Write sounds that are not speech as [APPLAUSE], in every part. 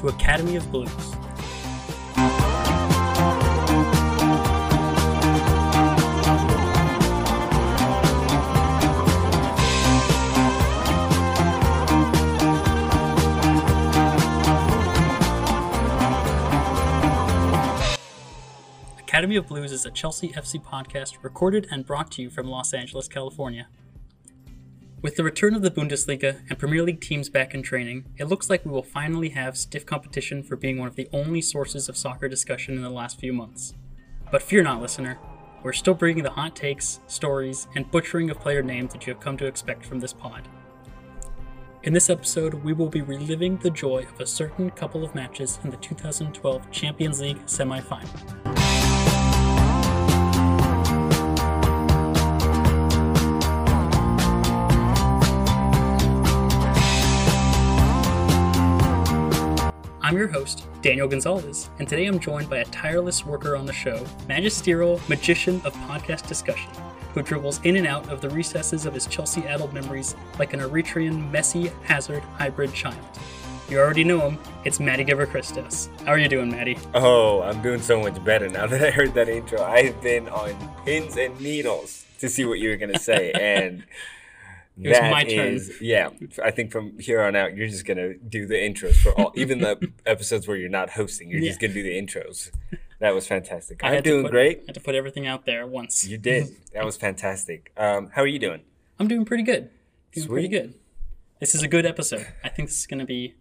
To Academy of Blues. Academy of Blues is a Chelsea FC podcast recorded and brought to you from Los Angeles, California. With the return of the Bundesliga and Premier League teams back in training, it looks like we will finally have stiff competition for being one of the only sources of soccer discussion in the last few months. But fear not, listener. We're still bringing the hot takes, stories, and butchering of player names that you have come to expect from this pod. In this episode, we will be reliving the joy of a certain couple of matches in the 2012 Champions League semi final. I'm your host, Daniel Gonzalez, and today I'm joined by a tireless worker on the show, magisterial magician of podcast discussion, who dribbles in and out of the recesses of his Chelsea addled memories like an Eritrean Messi Hazard hybrid child. You already know him, it's Matty Giver Christos. How are you doing, Matty? Oh, I'm doing so much better now [LAUGHS] that I heard that intro. I've been on pins and needles to see what you were going to say. And It was that my turn. is- yeah, I think from here on out, you're just going to do the intros for all, even the [LAUGHS] episodes where you're not hosting, you're just going to do the intros. That was fantastic. I to doing put- great. had to put everything out there once. You did. [LAUGHS] That was fantastic. Um, how are you doing? I'm doing pretty good. Doing pretty good. This is a good episode. I think this is going to be.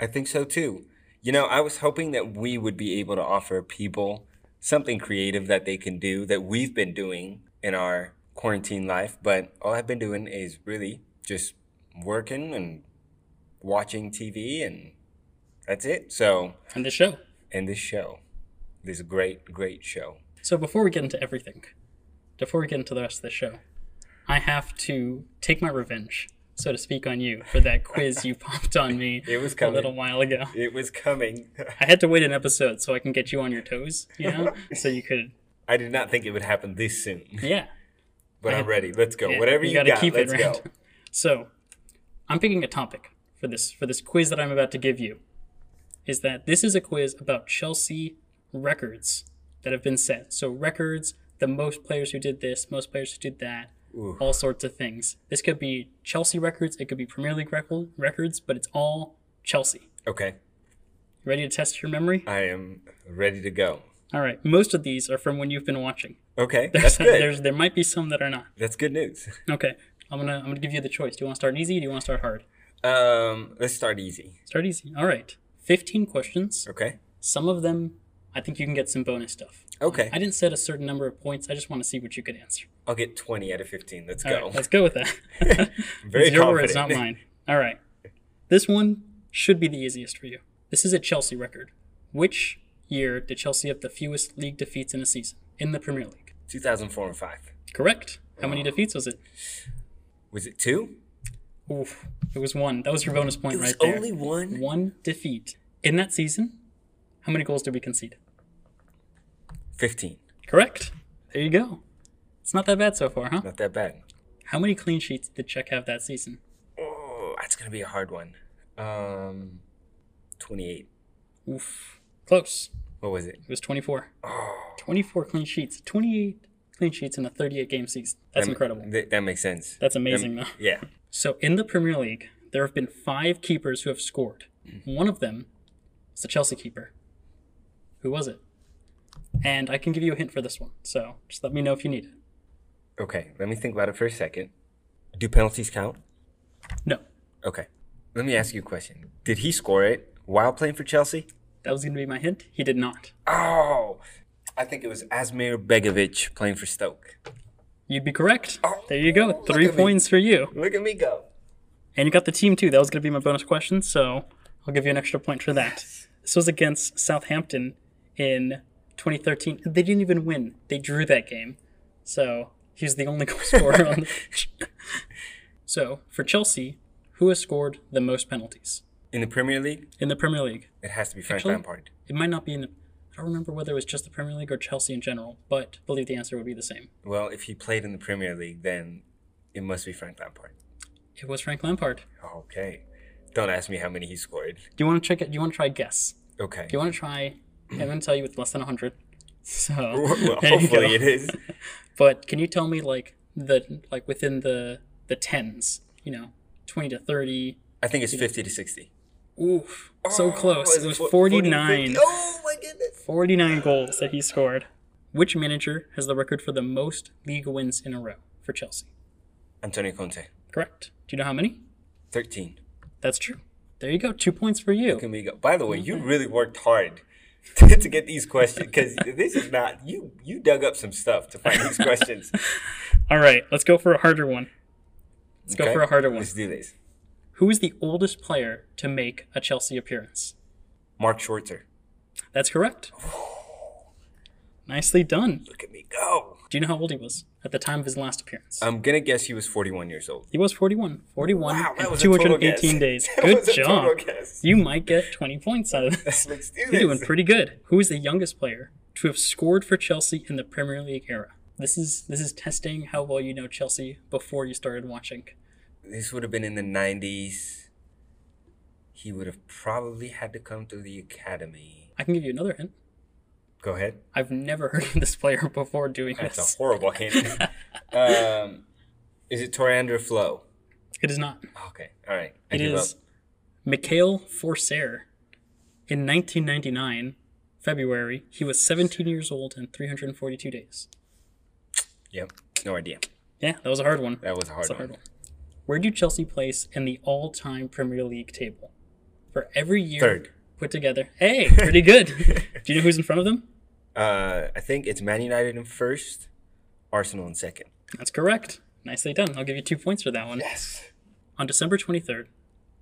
I think so too. You know, I was hoping that we would be able to offer people something creative that they can do that we've been doing in our quarantine life, but all I've been doing is really just working and watching TV and that's it. So, on the show. and this show, this great, great show. So before we get into everything, before we get into the rest of the show, I have to take my revenge, so to speak, on you for that quiz you [LAUGHS] popped on me It was coming. a little while ago. It was coming. I had to wait an episode so I can get you on your toes, you know, so you could, [LAUGHS] I did not think it would happen this soon, yeah. But I'm ready. Let's go. yeah, Whatever you, gotta got, keep let's it go. right. [LAUGHS] So, I'm picking a topic for this for this quiz that I'm about to give you. Is that this is a quiz about Chelsea records that have been set. So records, the most players who did this, most players who did that, Ooh. all sorts of things. This could be Chelsea records, it could be Premier League record, records, but it's all Chelsea. Okay. You ready to test your memory? I am ready to go. All right. Most of these are from when you've been watching. Okay, that's good. There's there might be some that are not. That's good news. [LAUGHS] Okay. I'm gonna I'm gonna give you the choice. Do you want to start easy? Or do you want to start hard? Um, let's start easy. Start easy. All right. 15 questions. Okay. Some of them, I think you can get some bonus stuff. Okay. I didn't set a certain number of points. I just want to see what you could answer. I'll get 20 out of 15. Let's All go. right, let's go with that. [LAUGHS] [LAUGHS] Very it's your words, not mine. All right. This one should be the easiest for you. This is a Chelsea record. Which year did Chelsea have the fewest league defeats in a season in the Premier League? 2004 and 5. Correct. How many defeats was it? Was it two? Oof. It was one. That was your bonus point It was right there. only one? One defeat. In that season, how many goals did we concede? 15. Correct. There you go. It's not that bad so far, huh? Not that bad. How many clean sheets did Cech have that season? Oh, that's going to be a hard one. Um, 28. Oof. Close. What was it? It was 24. Oh, 24 clean sheets. 28 clean sheets in a 38 game season. That's that- incredible. That, that makes sense. That's amazing, Um, though. Yeah. So in the Premier League, there have been five keepers who have scored. One of them is the Chelsea keeper. Who was it? And I can give you a hint for this one. So just let me know if you need it. Okay, let me think about it for a second. Do penalties count? No. Okay. Let me ask you a question. Did he score it while playing for Chelsea? That was going to be my hint. He did not. Oh, I think it was Asmir Begovic playing for Stoke. You'd be correct. Oh, there you go. Three at me. points for you. Look at me go. And you got the team too. That was going to be my bonus question, so I'll give you an extra point for that. This was against Southampton in 2013. They didn't even win. They drew that game. So he's the only [LAUGHS] goal scorer on the. [LAUGHS] So for Chelsea, who has scored the most penalties In the Premier League, in the Premier League? it has to be Frank Actually- Lampard. It might not be in the. I don't remember whether it was just the Premier League or Chelsea in general, but I believe the answer would be the same. Well, if he played in the Premier League, then it must be Frank Lampard. It was Frank Lampard. Okay. Don't ask me how many he scored. Do you want to check it? Do you want to try guess? Okay. Do you want to try? I'm going to tell you it's less than 100. [LAUGHS] So [LAUGHS] Well, hopefully it is. [LAUGHS] But can you tell me like the like within the the tens? You know, 20 to 30. I think it's 50 to 60. Oof, so oh, close. Oh, is It was fo- 49. 50? Oh my goodness. 49 goals that he scored. Which manager has the record for the most league wins in a row for Chelsea? Antonio Conte. Correct. Do you know how many? 13. That's true. There you go. Two points for you. Look at me go. By the way, you really worked hard [LAUGHS] to get these questions because this is not you. You dug up some stuff to find these [LAUGHS] questions. All right, let's go for a harder one. Let's go for a harder one. Let's do this. Who is the oldest player to make a Chelsea appearance? Mark Schwarzer. That's correct. [SIGHS] Nicely done. Look at me go. Do you know how old he was at the time of his last appearance? I'm gonna guess he was 41 years old. he was 41. 41 Wow, that and was 218 [LAUGHS] days. That Good was a job. total guess. You might get 20 points out of [LAUGHS] this. Let's do You're doing this. pretty good. Who is the youngest player to have scored for Chelsea in the Premier League era? This is this is testing how well you know Chelsea before you started watching. This would have been in the 90s. He would have probably had to come through the academy. I can give you another hint. Go ahead. I've never [LAUGHS] heard of this player before doing That's this. That's a horrible hint. [LAUGHS] um, is it Tore André Flo? It is not. Okay, all right. I It give is up. Mikael Forssell. In 1999, February, he was 17 years old and 342 days. Yep, no idea. Yeah, that was a hard one. That was a hard a one. hard one. Where do Chelsea place in the all-time Premier League table? For every year Third. put together. [LAUGHS] Hey, pretty good. do you know who's in front of them? [LAUGHS] Uh, I think it's Man United in first, Arsenal in second. That's correct. Nicely done. I'll give you two points for that one. Yes. On December 23rd,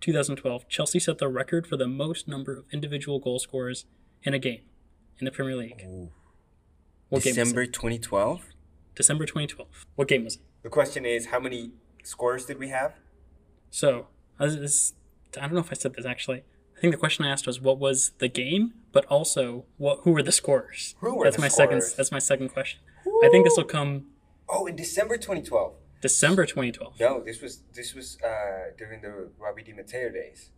2012, Chelsea set the record for the most number of individual goal scorers in a game in the Premier League. What game was December it? 2012. December 2012. What game was it? The question is, how many scores did we have? So, I, was- I don't know if I said this actually. I think the question I asked was what was the game, but also what who were the scorers? Who were that's the my second. That's my second question. I think this will come Oh, in December 2012. December 2012. No, this was this was uh, during the Robbie Di Matteo days.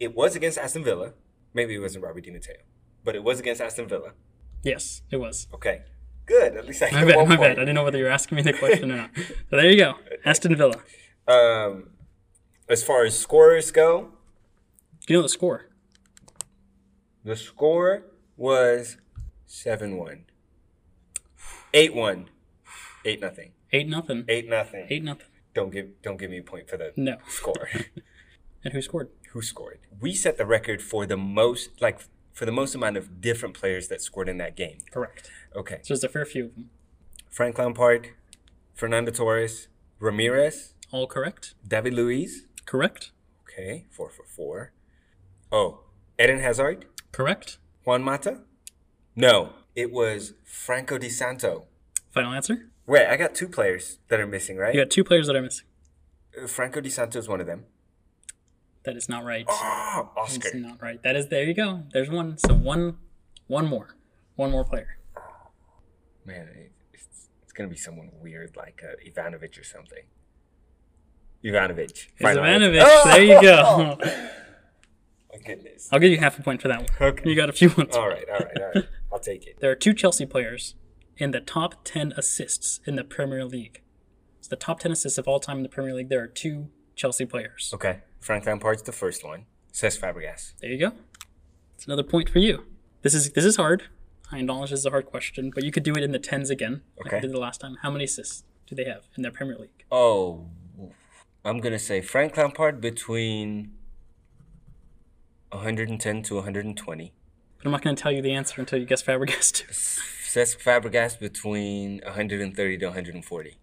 It was against Aston Villa. Maybe it wasn't Robbie Di Matteo, but it was against Aston Villa. Yes, it was. Okay, good. At least I My bad. one My point. bad. I didn't know whether you were asking me the question or not. So there you go. [LAUGHS] Aston Villa. Um, as far as scorers go, Do you know the score? the score was seven one, eight one, eight nothing, Eight nothing. eight nothing. Eight nothing. Don't give don't give me a point for the No. score. [LAUGHS] And who scored? Who scored? We set the record for the most like for the most amount of different players that scored in that game. Correct. Okay. So there's a fair few of them. Frank Lampard, Fernando Torres, Ramires, All correct. David Luiz. Correct. Okay, four for four. Oh, Eden Hazard, Correct. Juan Mata. No, it was Franco Di Santo. Final answer. Wait, I got two players that are missing, right? You got two players that are missing. Uh, Franco Di Santo is one of them. That is not right. Oh, It's Oscar. not right. That is there you go. There's one. So one one more. One more player. Man, it- it's, it's gonna be someone weird like uh, Ivanovic or something. Ivanovic. It's Final answer. Ivanovic. There you go. [LAUGHS] My goodness. I'll give you half a point for that one. Okay. You got a few ones. All right, all right, all right. I'll take it. [LAUGHS] There are two Chelsea players in the top 10 assists in the Premier League. It's the top 10 assists of all time in the Premier League. There are two Chelsea players. Okay, Frank Lampard's the first one. Cesc Fabregas. There you go. It's another point for you. This is this is hard. I acknowledge this is a hard question, but you could do it in the tens again, like Okay. I did the last time. How many assists do they have in their Premier League? Oh, I'm gonna say Frank Lampard between 110 to 120. But I'm not going to tell you the answer until you guess Fabregas too. Cesc Fabregas between 130 to 140.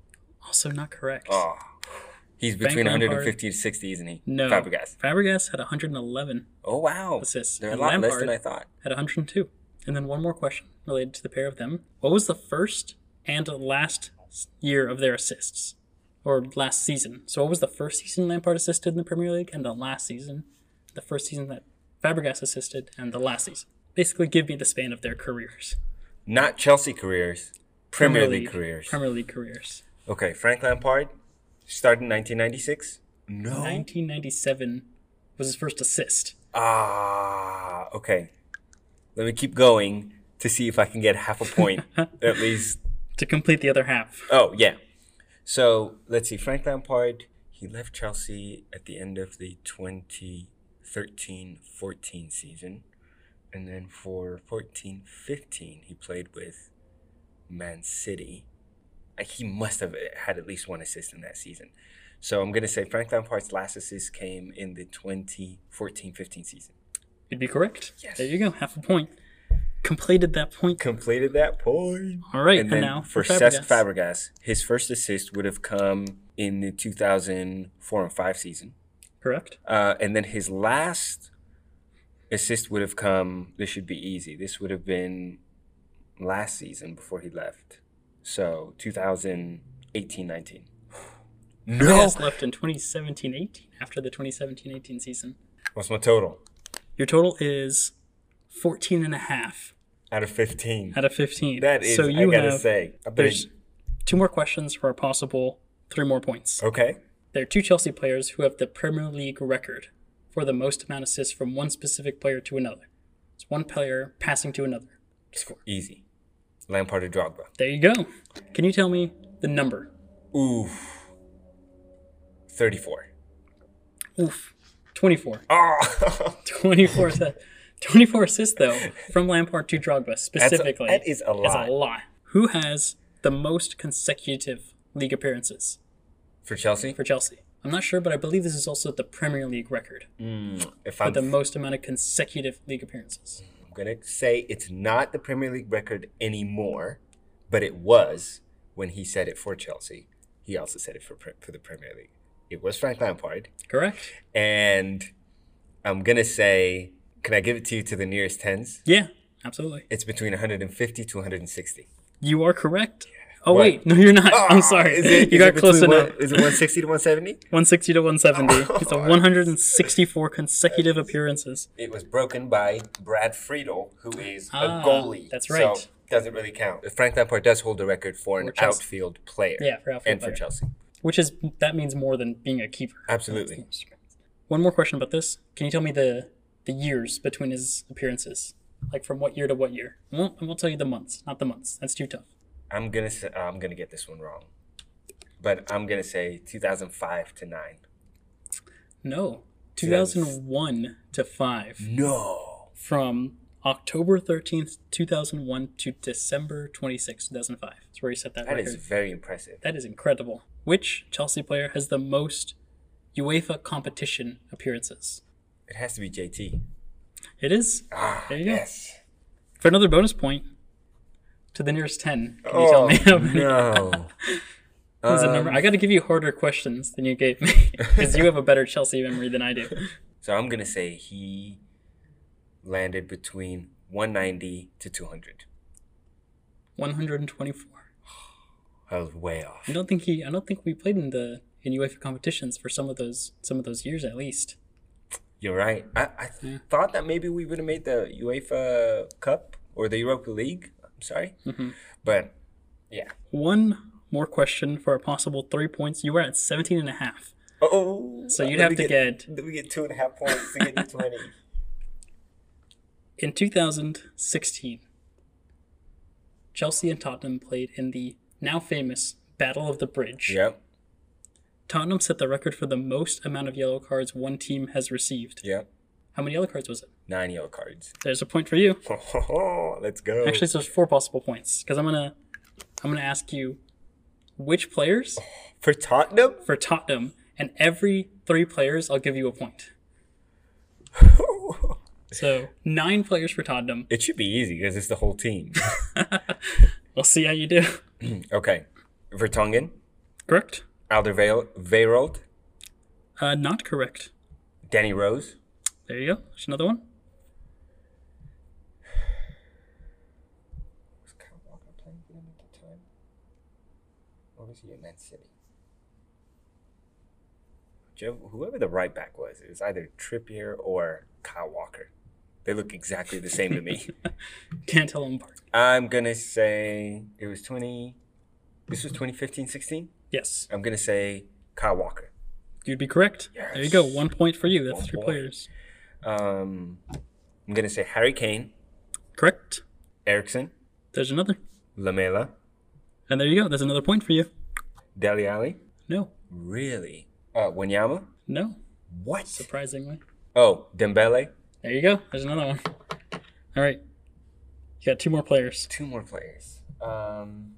Also not correct. Oh, he's between Lampard. 150 to 60, isn't he? no. Fabregas. Fabregas had 111 Oh wow, assists. they're a and lot less than I thought. had 102. And then one more question related to the pair of them. What was the first and last year of their assists? Or last season? So what was the first season Lampard assisted in the Premier League and the last season? The first season that Fabregas assisted and the last season. Basically give me the span of their careers. Not Chelsea careers, Premier, League, careers. Premier League careers. okay, Frank Lampard started in 1996. No, 1997 was his first assist. Ah, okay. Let me keep going to see if I can get half a point [LAUGHS] at least. To complete the other half. Oh yeah. So let's see. Frank Lampard. He left Chelsea at the end of the 2013-14 season, and then for 14-15 he played with Man City. He must have had at least one assist in that season. So I'm gonna say Frank Lampard's last assist came in the 2014-15 season. You'd be correct. Yes. There you go. Half a point. Completed that point. Completed that point. All right. And And, then now for for Cesc Fabregas. Fabregas, his first assist would have come in the 2004 and 5 season. Correct. Uh, and then his last assist would have come, this should be easy. This would have been last season before he left. So 2018 19. No! Fabregas left in 2017-18 after the 2017-18 season. What's my total? Your total is 14 and a half Out of 15. out of 15. That is, so you I gotta have say. I bet there's two more questions for a possible three more points. okay. There are two Chelsea players who have the Premier League record for the most amount of assists from one specific player to another. It's one player passing to another. to Score. Easy. Lampard or Drogba. There you go. Can you tell me the number? Oof. 34. Oof. 24. Oh! [LAUGHS] 24 [LAUGHS] assists. 24 assists, though, from Lampard to Drogba That's a- specifically. that is a Is lot. a lot. Who has the most consecutive league appearances For Chelsea? for Chelsea? I'm not sure, but I believe this is also the Premier League record hmm, If for the most amount of consecutive league appearances. I'm going to say it's not the Premier League record anymore, but it was when he said it for Chelsea. He also said it for, for the Premier League. It was Frank Lampard. Correct? And I'm going to say, can I give it to you to the nearest tens? Yeah, absolutely. It's between 150 to 160. You are correct. Oh What? wait, no, you're not. I'm Ah, sorry. Is it, you got close between enough. One, is it 160 to 170? [LAUGHS] 160 to 170. [LAUGHS] It's a 164 consecutive appearances. It was broken by Brad Friedel, who is Ah, a goalie. that's right. So doesn't really count. Frank Lampard does hold the record for an For outfield player. Yeah, for outfield and for. Chelsea. Which is that means more than being a keeper. Absolutely. One more question about this. Can you tell me the the years between his appearances? Like from what year to what year? I won't, I won't tell you the months, not the months. That's too tough. I'm gonna say, I'm gonna get this one wrong, but I'm gonna say 2005 to nine. No. 2001 to 5. No. From October 13th, 2001 to December 26th, 2005. That's where he set that, That record. is very impressive. That is incredible. Which Chelsea player has the most UEFA competition appearances? It has to be JT. It is. Ah, There you go. yes. For another bonus point, to the nearest 10, can you tell me how many? Oh, no. [LAUGHS] What's Um, number? I got to give you harder questions than you gave me [LAUGHS] because you have a better Chelsea memory than I do. [LAUGHS] So I'm gonna say he landed between 190 to 200. 124. I was way off. I don't think he. I don't think we played in the in UEFA competitions for some of those some of those years at least. You're right. I, I Yeah. thought that maybe we would have made the UEFA Cup or the Europa League. Sorry, Mm-hmm. but yeah. One more question for a possible three points. You were at 17 and a half. Oh, So you'd have to get Let me get two and a half points to get to [LAUGHS] 20. In 2016, Chelsea and Tottenham played in the now famous Battle of the Bridge. yep, Tottenham set the record for the most amount of yellow cards one team has received. yep. How many yellow cards was it? Nine yellow cards. There's a point for you. [LAUGHS] Let's go. Actually, there's four possible points because I'm gonna I'm gonna ask you which players [GASPS] for Tottenham. for Tottenham, and every three players I'll give you a point. [LAUGHS] So nine players for Tottenham. it should be easy because it's the whole team. [LAUGHS] We'll see how you do. [CLEARS THROAT] okay, Vertonghen, Correct? Alderweireld, Uh, not correct. Danny Rose, There you go. There's another one. Was Kyle Walker playing for them at the time? Or was he at Man City? Joe, whoever the right back was, it was either Trippier or Kyle Walker. They look exactly the same to me. [LAUGHS] Can't tell them apart. I'm gonna say it was 20. This was 2015 16. Yes. I'm gonna say Kyle Walker. You'd be correct. Yes. There you go. One point for you. That's One three point. players. Um, I'm gonna say Harry Kane, Correct. Eriksen, There's another. Lamela, And there you go. There's another point for you. Dele Alli. No. Really? Uh, Wanyama. No. What? Surprisingly. Oh, Dembele. There you go. There's another one. All right. You got two more players. Two more players. Um,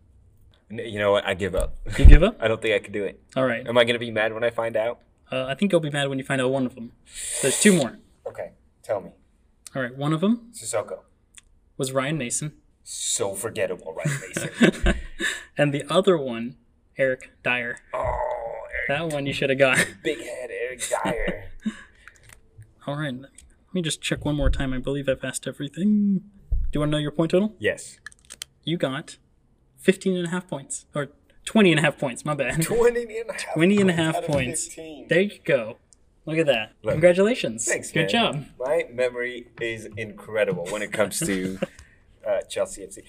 you know what? I give up. You give up? [LAUGHS] I don't think I could do it. All right. Am I gonna be mad when I find out? Uh, I think you'll be mad when you find out one of them. There's two more. Okay, tell me. All right. One of them Sissoko. was Ryan Mason, So forgettable, right, Mason? [LAUGHS] and the other one, Eric Dier. oh, That one you should have got. [LAUGHS] big head Eric Dier. [LAUGHS] All right. Let me just check one more time. I believe I've asked everything. Do you want to know your point total? yes. You got 15 and a half points. Or 20 and a half points. My bad. 20 and a half [LAUGHS] 20 and a points half points. 15. There you go. Look at that. Look. Congratulations. Thanks, Good man. job. My memory is incredible when it comes to uh, Chelsea FC.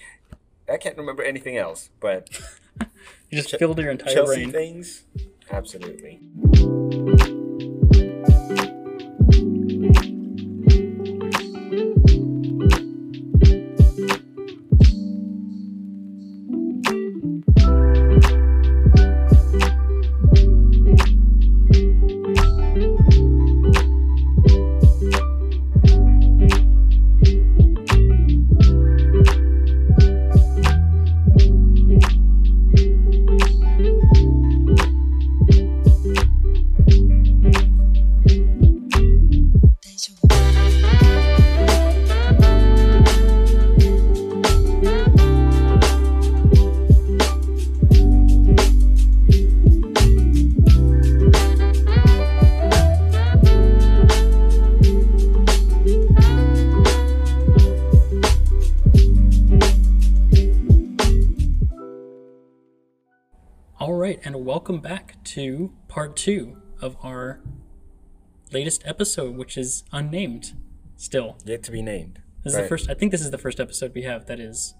I can't remember anything else, but You just filled your entire Chelsea brain. things, absolutely. Right, and welcome back to part two of our latest episode, which is unnamed still. Yet to be named. This is the first, I think this is the first episode we have that is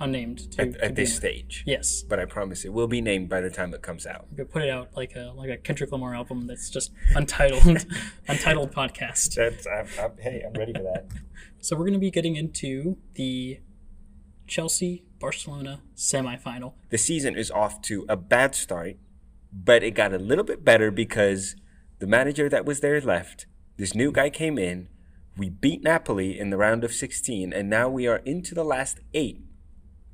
unnamed. To, at, to at this stage. Yes. But I promise it will be named by the time it comes out. We could put it out like a like a Kendrick Lamar album that's just untitled, [LAUGHS] untitled podcast. That's I'm, I'm, hey, I'm ready for that. [LAUGHS] So we're going to be getting into the Chelsea Barcelona semifinal. The season is off to a bad start, but it got a little bit better because the manager that was there left. This new guy came in. We beat Napoli in the round of 16, and now we are into the last eight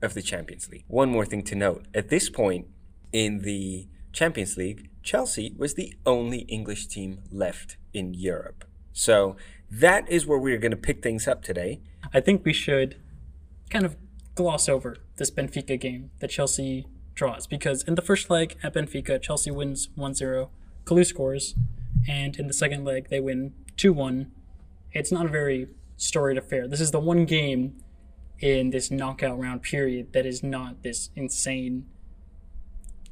of the Champions League. One more thing to note at this point in the Champions League, Chelsea was the only English team left in Europe. So that is where we're going to pick things up today. I think we should kind of gloss over this Benfica game that Chelsea draws because in the first leg at Benfica, Chelsea wins 1-0, Kalou scores, and in the second leg they win 2-1. It's not a very storied affair. This is the one game in this knockout round period that is not this insane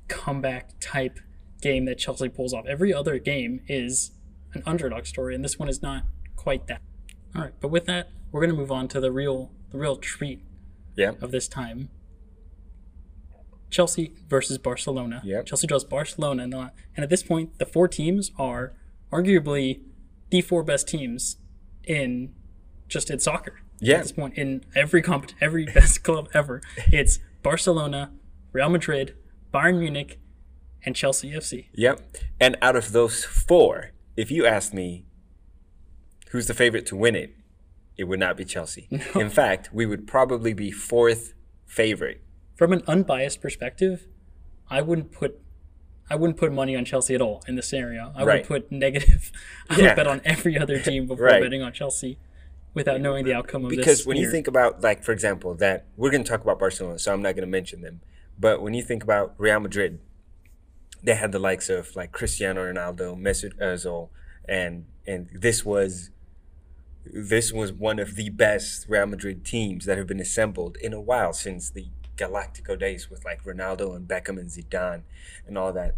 comeback type game that Chelsea pulls off. Every other game is an underdog story, and this one is not quite that. All right, but with that, we're gonna move on to the real, the real treat Yeah. of this time. Chelsea versus Barcelona. Yep. Chelsea draws Barcelona, and, uh, and at this point, the four teams are arguably the four best teams in just in soccer. Yeah. At this point, in every comp, every [LAUGHS] best club ever, it's Barcelona, Real Madrid, Bayern Munich, and Chelsea FC. Yep. And out of those four, if you ask me who's the favorite to win it, it would not be Chelsea. [LAUGHS] In fact, we would probably be fourth favorite. From an unbiased perspective, I wouldn't put. I wouldn't put money on Chelsea at all in this scenario. I Right. would put negative. [LAUGHS] I Yeah. would bet on every other team before Right. betting on Chelsea, without knowing the outcome of this. Because when you think about, like, for example, that we're going to talk about Barcelona, so I'm not going to mention them. But when you think about Real Madrid, they had the likes of like Cristiano Ronaldo, Mesut Ozil, and and this was this was one of the best Real Madrid teams that have been assembled in a while since the Galactico days with like Ronaldo and Beckham and Zidane and all that.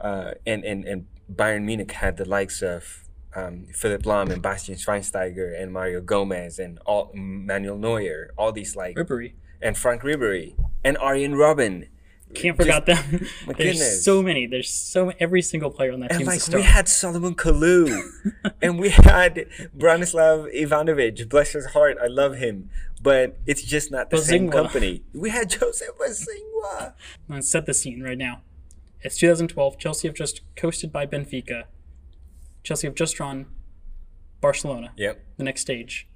Uh, and and and Bayern Munich had the likes of um, Philipp Lahm and Bastian Schweinsteiger and Mario Gomez and all Manuel Neuer, all these like Ribery. and Franck Ribery and Arjen Robben. Can't forget them. [LAUGHS] There's goodness. so many. There's so every single player on that And team. like is a star. we had Salomon Kalou, [LAUGHS] and we had Branislav Ivanovic. Bless his heart, I love him, but it's just not the same company. We had Joseph Bosingwa. Let's set the scene right now. It's 2012. Chelsea have just coasted by Benfica. Chelsea have just drawn Barcelona, Yep. the next stage.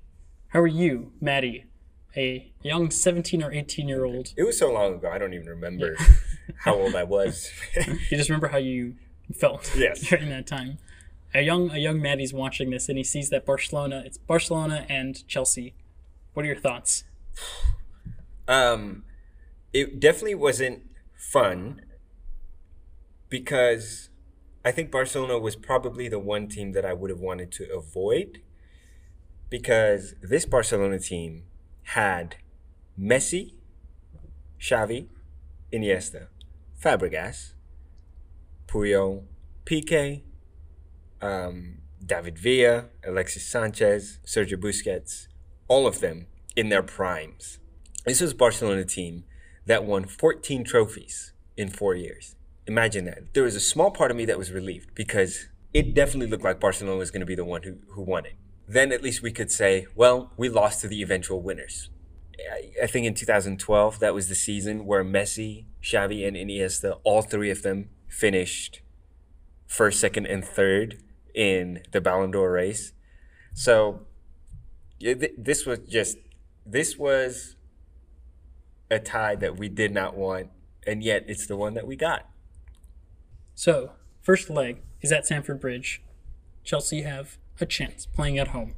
How are you, Maddie, a young 17 or 18 year old? It was so long ago. I don't even remember [LAUGHS] how old I was. [LAUGHS] You just remember how you felt [LAUGHS] Yes. during that time. A young a young Maddie's watching this and he sees that Barcelona. It's Barcelona and Chelsea. What are your thoughts? um, it definitely wasn't fun because I think Barcelona was probably the one team that I would have wanted to avoid because this Barcelona team had Messi, Xavi, Iniesta, Fabregas, Puyol, Piqué, um, David Villa, Alexis Sanchez, Sergio Busquets, all of them in their primes. This was Barcelona team that won 14 trophies in four years. Imagine that. There was a small part of me that was relieved because it definitely looked like Barcelona was going to be the one who, who won it. Then at least we could say, well, we lost to the eventual winners. I, think in 2012, that was the season where Messi, Xavi, and Iniesta, all three of them finished first, second, and third in the Ballon d'Or race. So th- this was just this was a tie that we did not want, and yet it's the one that we got. So, first leg is at Stamford Bridge. Chelsea have a chance playing at home.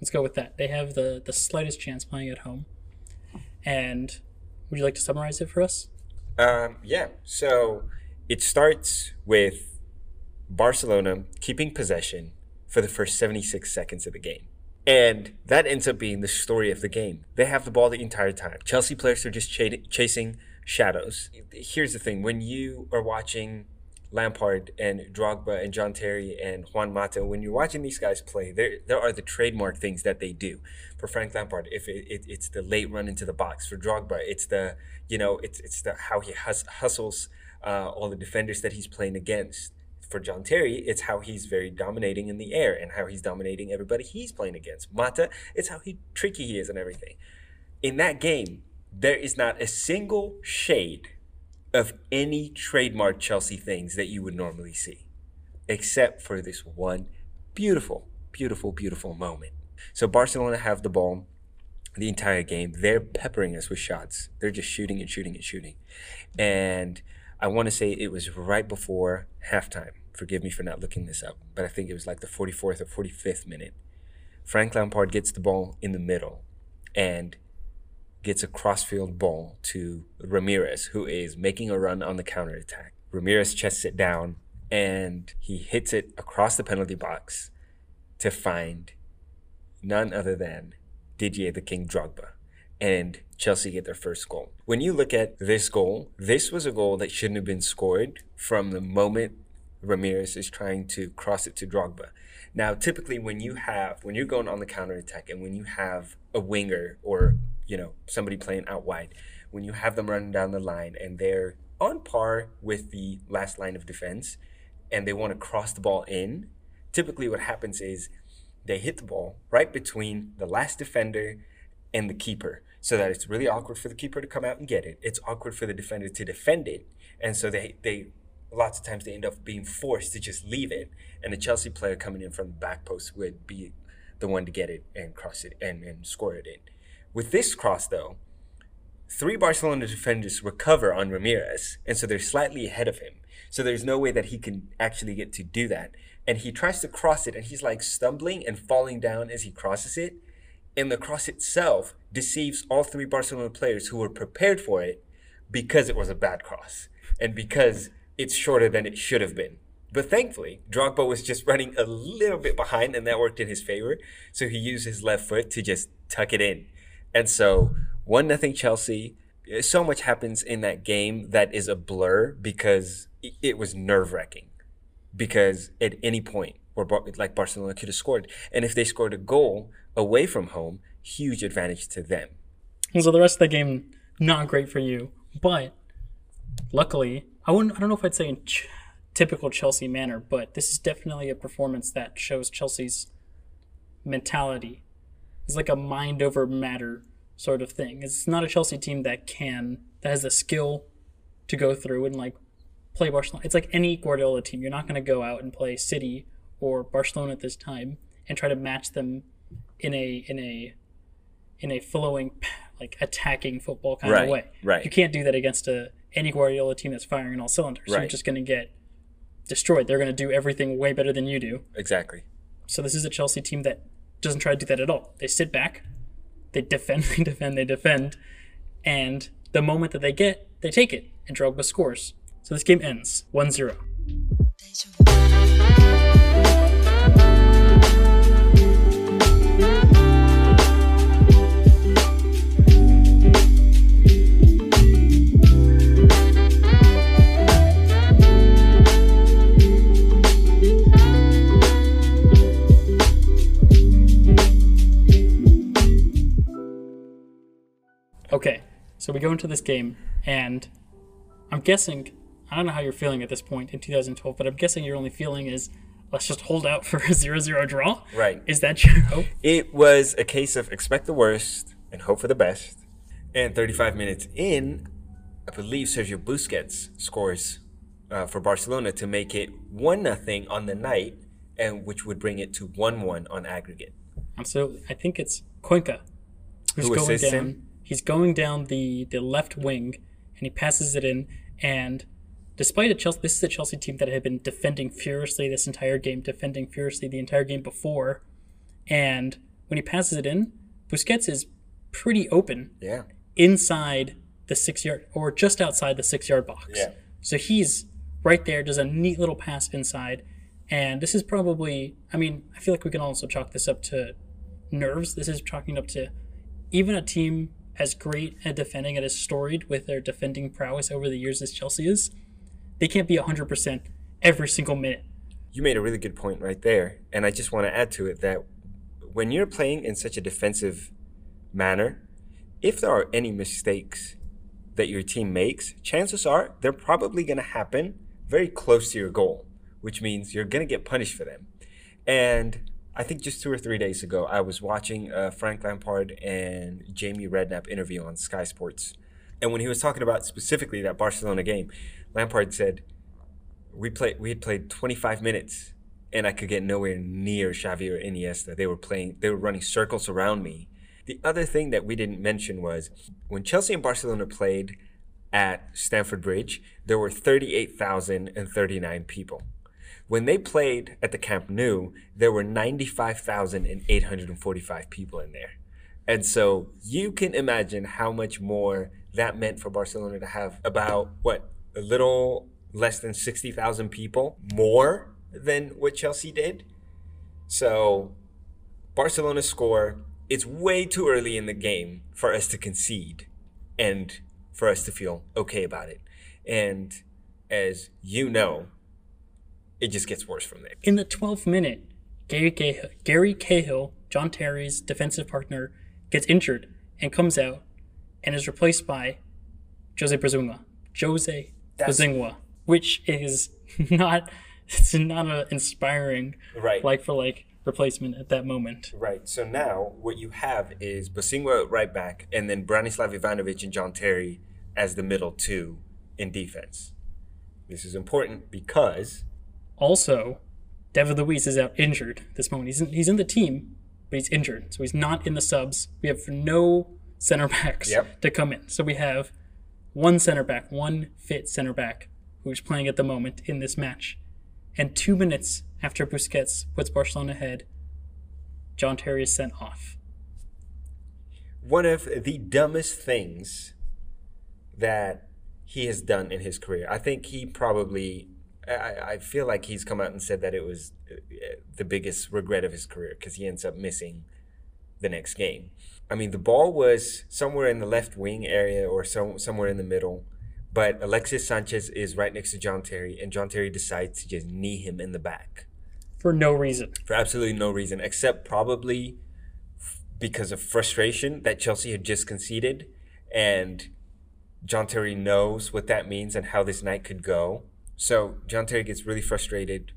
Let's go with that. They have the, the slightest chance playing at home. And would you like to summarize it for us? Um, yeah. So it starts with Barcelona keeping possession for the first 76 seconds of the game. And that ends up being the story of the game. They have the ball the entire time. Chelsea players are just ch- chasing shadows. Here's the thing when you are watching Lampard and Drogba and John Terry and Juan Mata, when you're watching these guys play, there there are the trademark things that they do. For Frank Lampard, if it, it, it's the late run into the box. For Drogba, it's the you know it's it's the how he hus- hustles uh, all the defenders that he's playing against. For John Terry, it's how he's very dominating in the air and how he's dominating everybody he's playing against. Mata, it's how he tricky he is and everything. In that game, there is not a single shade of any trademark Chelsea things that you would normally see, except for this one beautiful, beautiful, beautiful moment. So Barcelona have the ball the entire game. They're peppering us with shots. They're just shooting and shooting and shooting. And I want to say it was right before halftime. Forgive me for not looking this up, but I think it was like the 44th or 45th minute. Frank Lampard gets the ball in the middle and gets a crossfield ball to Ramires, who is making a run on the counterattack. Ramires chests it down and he hits it across the penalty box to find none other than Didier the King Drogba. And Chelsea get their first goal. When you look at this goal, this was a goal that shouldn't have been scored from the moment Ramires is trying to cross it to Drogba. Now, typically, when you have when you're going on the counter attack and when you have a winger or you know somebody playing out wide, when you have them running down the line and they're on par with the last line of defense, and they want to cross the ball in, typically what happens is they hit the ball right between the last defender and the keeper so that it's really awkward for the keeper to come out and get it. It's awkward for the defender to defend it. And so they, they lots of times they end up being forced to just leave it. And the Chelsea player coming in from the back post would be the one to get it and cross it and, and score it in. With this cross though, three Barcelona defenders recover on Ramires, and so they're slightly ahead of him. So there's no way that he can actually get to do that. And he tries to cross it, and he's like stumbling and falling down as he crosses it. And the cross itself deceives all three Barcelona players who were prepared for it because it was a bad cross and because it's shorter than it should have been. But thankfully, Drogba was just running a little bit behind, and that worked in his favor. So he used his left foot to just tuck it in. And so, one nothing Chelsea. So much happens in that game that is a blur because it- was nerve wracking. Because at any point, where like Barcelona could have scored, and if they scored a goal away from home, huge advantage to them. And so the rest of the game, not great for you. But luckily, I wouldn't. I don't know if I'd say in ch- typical Chelsea manner, but this is definitely a performance that shows Chelsea's mentality. It's like a mind over matter sort of thing. It's not a Chelsea team that can that has the skill to go through and like play Barcelona. It's like any Guardiola team. You're not going to go out and play City or Barcelona at this time and try to match them in a in a in a flowing like attacking football kind Right, of way. right. You can't do that against a any Guardiola team that's firing on all cylinders. Right. You're just going to get destroyed. They're going to do everything way better than you do. Exactly. So this is a Chelsea team that doesn't try to do that at all. They sit back, they defend, [LAUGHS] they defend, they defend, and the moment that they get, they take it, and Drogba scores. So this game ends 1 0. for this game, and I'm guessing I don't know how you're feeling at this point in 2012, but I'm guessing your only feeling is let's just hold out for a [LAUGHS] zero-zero draw. Right. Is that your hope? It was a case of expect the worst and hope for the best. And 35 minutes in, I believe Sergio Busquets scores uh, for Barcelona to make it 1 nothing on the night, and which would bring it to 1 1 on aggregate. And so I think it's Cuenca who's Who going down. Him? He's going down the, the left wing, and he passes it in. And despite a Chelsea, this is a Chelsea team that had been defending furiously this entire game, defending furiously the entire game before. And when he passes it in, Busquets is pretty open Yeah. inside the six yard or just outside the six yard box. Yeah. So he's right there, does a neat little pass inside. And this is probably, I mean, I feel like we can also chalk this up to nerves. This is chalking up to even a team as great at defending and as storied with their defending prowess over the years as Chelsea is. They can't be 100% every single minute. You made a really good point right there. And I just want to add to it that when you're playing in such a defensive manner, if there are any mistakes that your team makes, chances are they're probably going to happen very close to your goal, which means you're going to get punished for them. And I think just two or three days ago, I was watching uh, Frank Lampard and Jamie Redknapp interview on Sky Sports. And when he was talking about specifically that Barcelona game, Lampard said, we played we had played 25 minutes and I could get nowhere near Xavi or Iniesta. They were playing they were running circles around me. The other thing that we didn't mention was when Chelsea and Barcelona played at Stamford Bridge, there were 38,039 people. When they played at the Camp Nou, there were 95,845 people in there. And so you can imagine how much more that meant for Barcelona to have about what a little less than 60,000 people more than what Chelsea did. So Barcelona score, it's way too early in the game for us to concede and for us to feel okay about it. And as you know, it just gets worse from there. In the 12th minute, Gary Cahill, Gary Cahill, John Terry's defensive partner, gets injured and comes out and is replaced by Jose Brazuma. Jose That's- Brazingua, which is [LAUGHS] not it's not an inspiring Right. like for like replacement at that moment. Right. So now what you have is Bosingwa at right back, and then Branislav Ivanovic and John Terry as the middle two in defense. This is important because Also, David Luiz is out injured this moment. He's in, he's in the team, but he's injured, so he's not in the subs. We have no center backs Yep. to come in. So we have one center back, one fit center back who's playing at the moment in this match. And two minutes after Busquets puts Barcelona ahead, John Terry is sent off. one of the dumbest things that he has done in his career. I think he probably, I, I feel like he's come out and said that it was uh, the biggest regret of his career because he ends up missing the next game. I mean, the ball was somewhere in the left wing area or so, somewhere in the middle, but Alexis Sanchez is right next to John Terry, and John Terry decides to just knee him in the back For no reason. for absolutely no reason except probably f- because of frustration that Chelsea had just conceded and John Terry knows what that means and how this night could go. So John Terry gets really frustrated,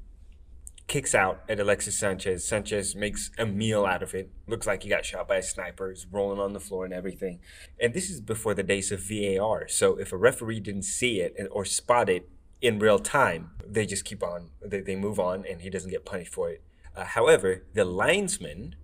kicks out at Alexis Sanchez. Sanchez makes a meal out of it. Looks like he got shot by a sniper, is rolling on the floor and everything. And this is before the days of VAR. So if a referee didn't see it or spot it in real time, they just keep on, they, they move on, and he doesn't get punished for it. Uh, however, the linesman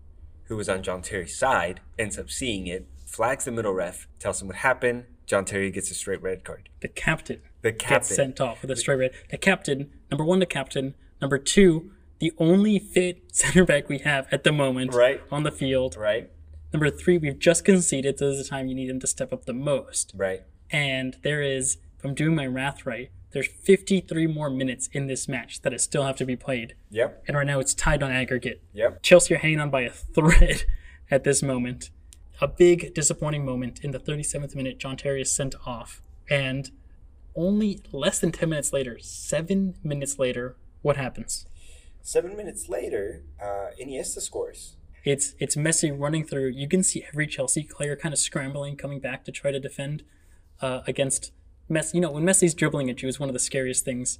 who was on John Terry's side ends up seeing it, flags the middle ref, tells him what happened. John Terry gets a straight red card. The captain The gets sent off with a straight red. The captain, number one, the captain. Number two, the only fit [LAUGHS] center back we have at the moment Right. on the field. Right? Number three, we've just conceded, so this is the time you need him to step up the most. Right. And there is, if I'm doing my math right, there's 53 more minutes in this match that still have to be played. Yep. And right now it's tied on aggregate. Yep. Chelsea are hanging on by a thread [LAUGHS] at this moment. A big disappointing moment in the 37th minute, John Terry is sent off. And only less than 10 minutes later, seven minutes later, what happens? Seven minutes later, uh, Iniesta scores. It's it's Messi running through. You can see every Chelsea player kind of scrambling, coming back to try to defend uh, against Messi. You know, when Messi's dribbling at you is one of the scariest things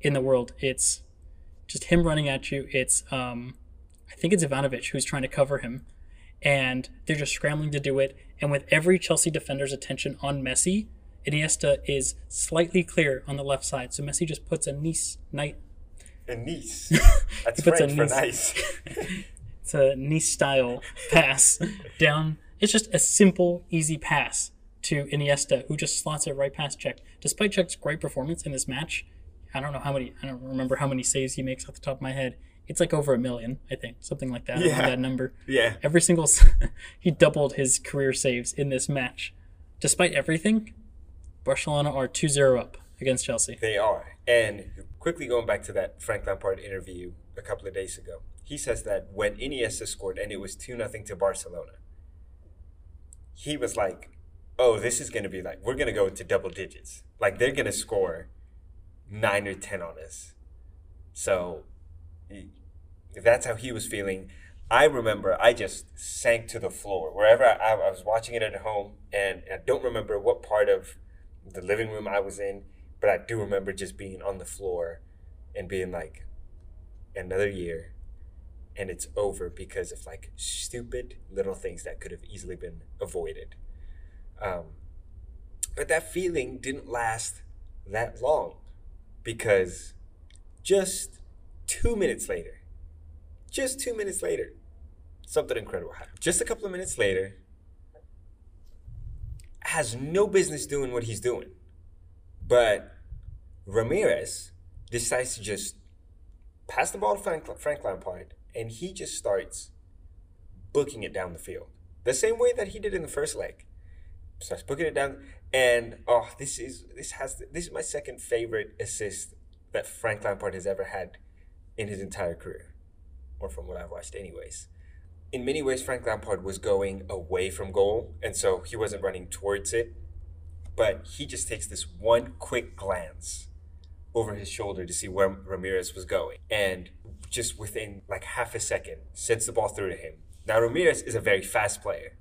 in the world. It's just him running at you. It's um, I think it's Ivanovic who's trying to cover him, and they're just scrambling to do it. And with every Chelsea defender's attention on Messi, Iniesta is slightly clear on the left side. So Messi just puts a nice, nice And Nice. That's puts a French for nice- nice. [LAUGHS] It's a Nice style pass [LAUGHS] down. It's just a simple, easy pass to Iniesta, who just slots it right past Cech. Despite Cech's great performance in this match, I don't know how many. I don't remember how many saves he makes off the top of my head. It's like over a million, I think, something like that. Yeah. that number. yeah. Every single, [LAUGHS] he doubled his career saves in this match. Despite everything, Barcelona are 2-0 up against Chelsea. They are. And quickly going back to that Frank Lampard interview a couple of days ago, he says that when Iniesta scored and it was 2 0 to Barcelona, he was like, oh, this is going to be like, we're going to go into double digits. Like, they're going to score 9 or 10 on us. So that's how he was feeling. I remember I just sank to the floor wherever I, I was watching it at home, and I don't remember what part of the living room I was in, but I do remember just being on the floor and being like, another year, and it's over because of like stupid little things that could have easily been avoided. Um, but that feeling didn't last that long because just two minutes later, just two minutes later, something incredible happened. Just a couple of minutes later, has no business doing what he's doing. But Ramires decides to just pass the ball to Frank, Frank Lampard, and he just starts booking it down the field. The same way that he did in the first leg. Starts booking it down, and oh, this is this has this is my second favorite assist that Frank Lampard has ever had in his entire career, or from what I've watched, anyways. In many ways, Frank Lampard was going away from goal, and so he wasn't running towards it. But he just takes this one quick glance over his shoulder to see where Ramires was going, and just within like half a second, sends the ball through to him. Now Ramires is a very fast player,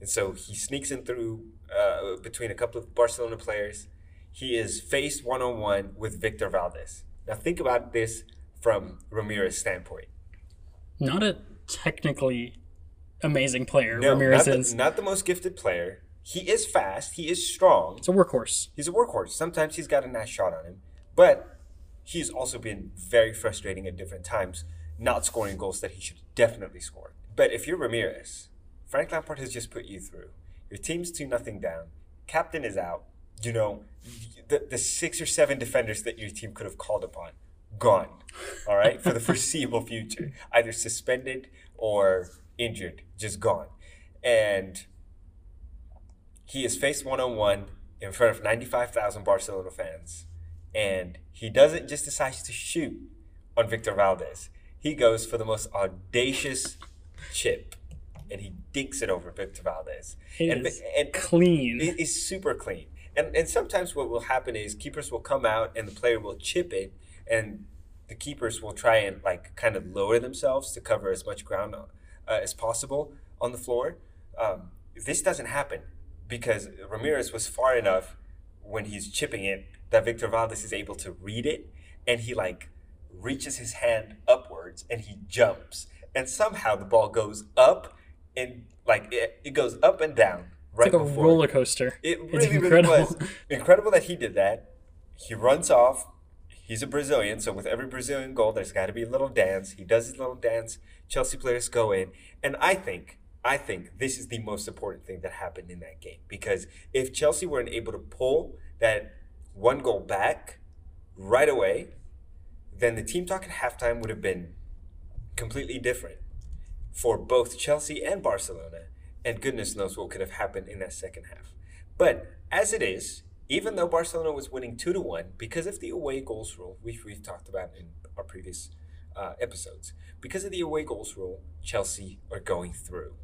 and so he sneaks in through uh, between a couple of Barcelona players. He is faced one on one with Victor Valdés. Now think about this from Ramires's standpoint. Not a technically amazing player, No, Ramires not the, is. not the most gifted player. He is fast. He is strong. It's a workhorse. He's a workhorse. Sometimes he's got a nice shot on him, but he's also been very frustrating at different times, not scoring goals that he should definitely score. But if you're Ramires, Frank Lampard has just put you through. Your team's two nothing down. Captain is out. You know, the the six or seven defenders that your team could have called upon, gone. All right, for the foreseeable future, either suspended or injured, just gone. And he is faced one on one in front of 95,000 Barcelona fans. And he doesn't just decide to shoot on Victor Valdés. He goes for the most audacious chip and he dinks it over Victor Valdés. It and, is and clean. it is super clean. And and sometimes what will happen is keepers will come out and the player will chip it and the keepers will try and like kind of lower themselves to cover as much ground uh, as possible on the floor. Um, this doesn't happen. because Ramires was far enough when he's chipping it that Victor Valdés is able to read it and he like reaches his hand upwards and he jumps and somehow the ball goes up and like it, it goes up and down right It's like a roller coaster. it It's really, really incredible. was incredible that he did that. He runs off. He's a Brazilian, so with every Brazilian goal, there's got to be a little dance. He does his little dance. Chelsea players go in, and I think, I think this is the most important thing that happened in that game because if Chelsea weren't able to pull that one goal back right away, then the team talk at halftime would have been completely different for both Chelsea and Barcelona, and goodness knows what could have happened in that second half. But as it is, even though Barcelona was winning two to one because of the away goals rule, which we've talked about in our previous uh, episodes, because of the away goals rule, Chelsea are going through.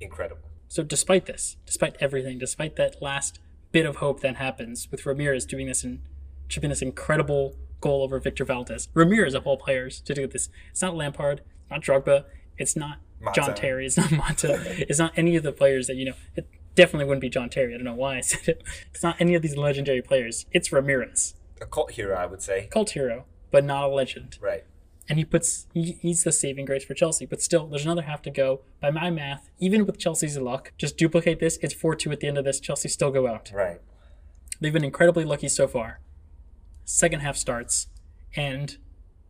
Incredible. So despite this, despite everything, despite that last bit of hope that happens with Ramires doing this and chipping this incredible goal over Victor Valdés, Ramires of all players to do this. It's not Lampard, not Drogba, it's not John Terry, it's not Mata, [LAUGHS] it's not any of the players that you know. It definitely wouldn't be John Terry. I don't know why I [LAUGHS] said it. It's not any of these legendary players. It's Ramires, A cult hero, I would say. cult hero, but not a legend. Right. and he puts he, he's the saving grace for Chelsea. But still, there's another half to go. By my math, even with Chelsea's luck, just duplicate this. It's four two at the end of this. Chelsea still go out. Right. They've been incredibly lucky so far. Second half starts, and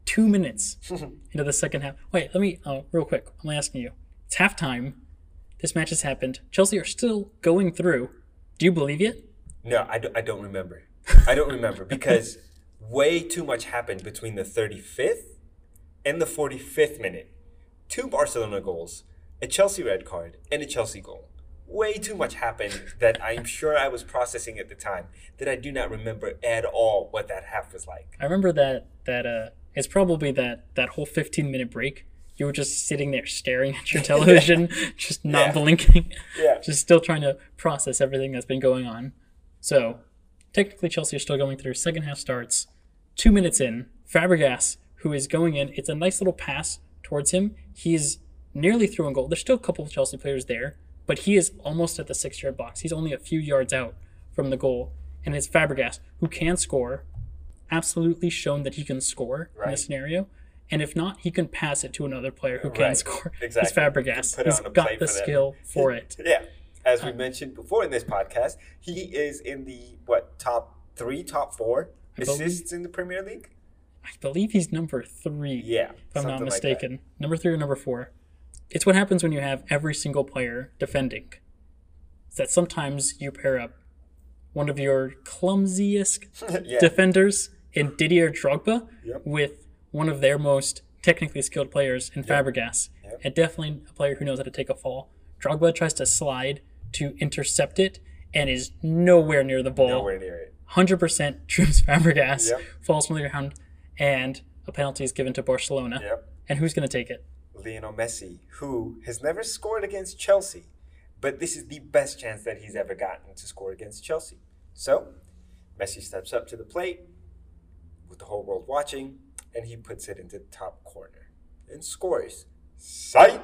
two minutes [LAUGHS] into the second half. Wait, let me oh, real quick. I'm asking you. It's halftime. This match has happened. Chelsea are still going through. Do you believe it? No, I don't, I don't remember. I don't remember [LAUGHS] because way too much happened between the 35th and the 45th minute. Two Barcelona goals, a Chelsea red card, and a Chelsea goal. Way too much happened that I'm sure I was processing at the time that I do not remember at all what that half was like. I remember that that uh it's probably that that whole 15 minute break you were just sitting there staring at your [LAUGHS] television just not Yeah. blinking Yeah. [LAUGHS] just still trying to process everything that's been going on. So technically chelsea are still going through second half starts. Two minutes in fabregas who is going in it's a nice little pass towards him. He's nearly through in goal. There's still a couple of chelsea players there but he is almost at the six yard box. He's only a few yards out from the goal and it's fabregas who can score. Absolutely shown that he can score in this scenario. And if not, he can pass it to another player who can Right. score. Exactly. He's Fabregas. He's got the for skill for it. [LAUGHS] Yeah. As we um, mentioned before in this podcast, he is in the what top three, top four believe- assists in the Premier League. I believe he's number three, Yeah, if I'm not something like mistaken. number three or number four. It's what happens when you have every single player defending. Is that sometimes you pair up one of your clumsiest [LAUGHS] yeah, defenders in Didier Drogba Yep. with one of their most technically skilled players in Fabregas, Yep. and definitely a player who knows how to take a fall. Drogba tries to slide to intercept it and is nowhere near the ball. nowhere near it. 100% [LAUGHS] trips Fabregas, Yep. falls from the ground, and a penalty is given to Barcelona. Yep. And who's going to take it? Lionel Messi, who has never scored against Chelsea, but this is the best chance that he's ever gotten to score against Chelsea. So, Messi steps up to the plate with the whole world watching, and he puts it into the top corner and scores. Sight!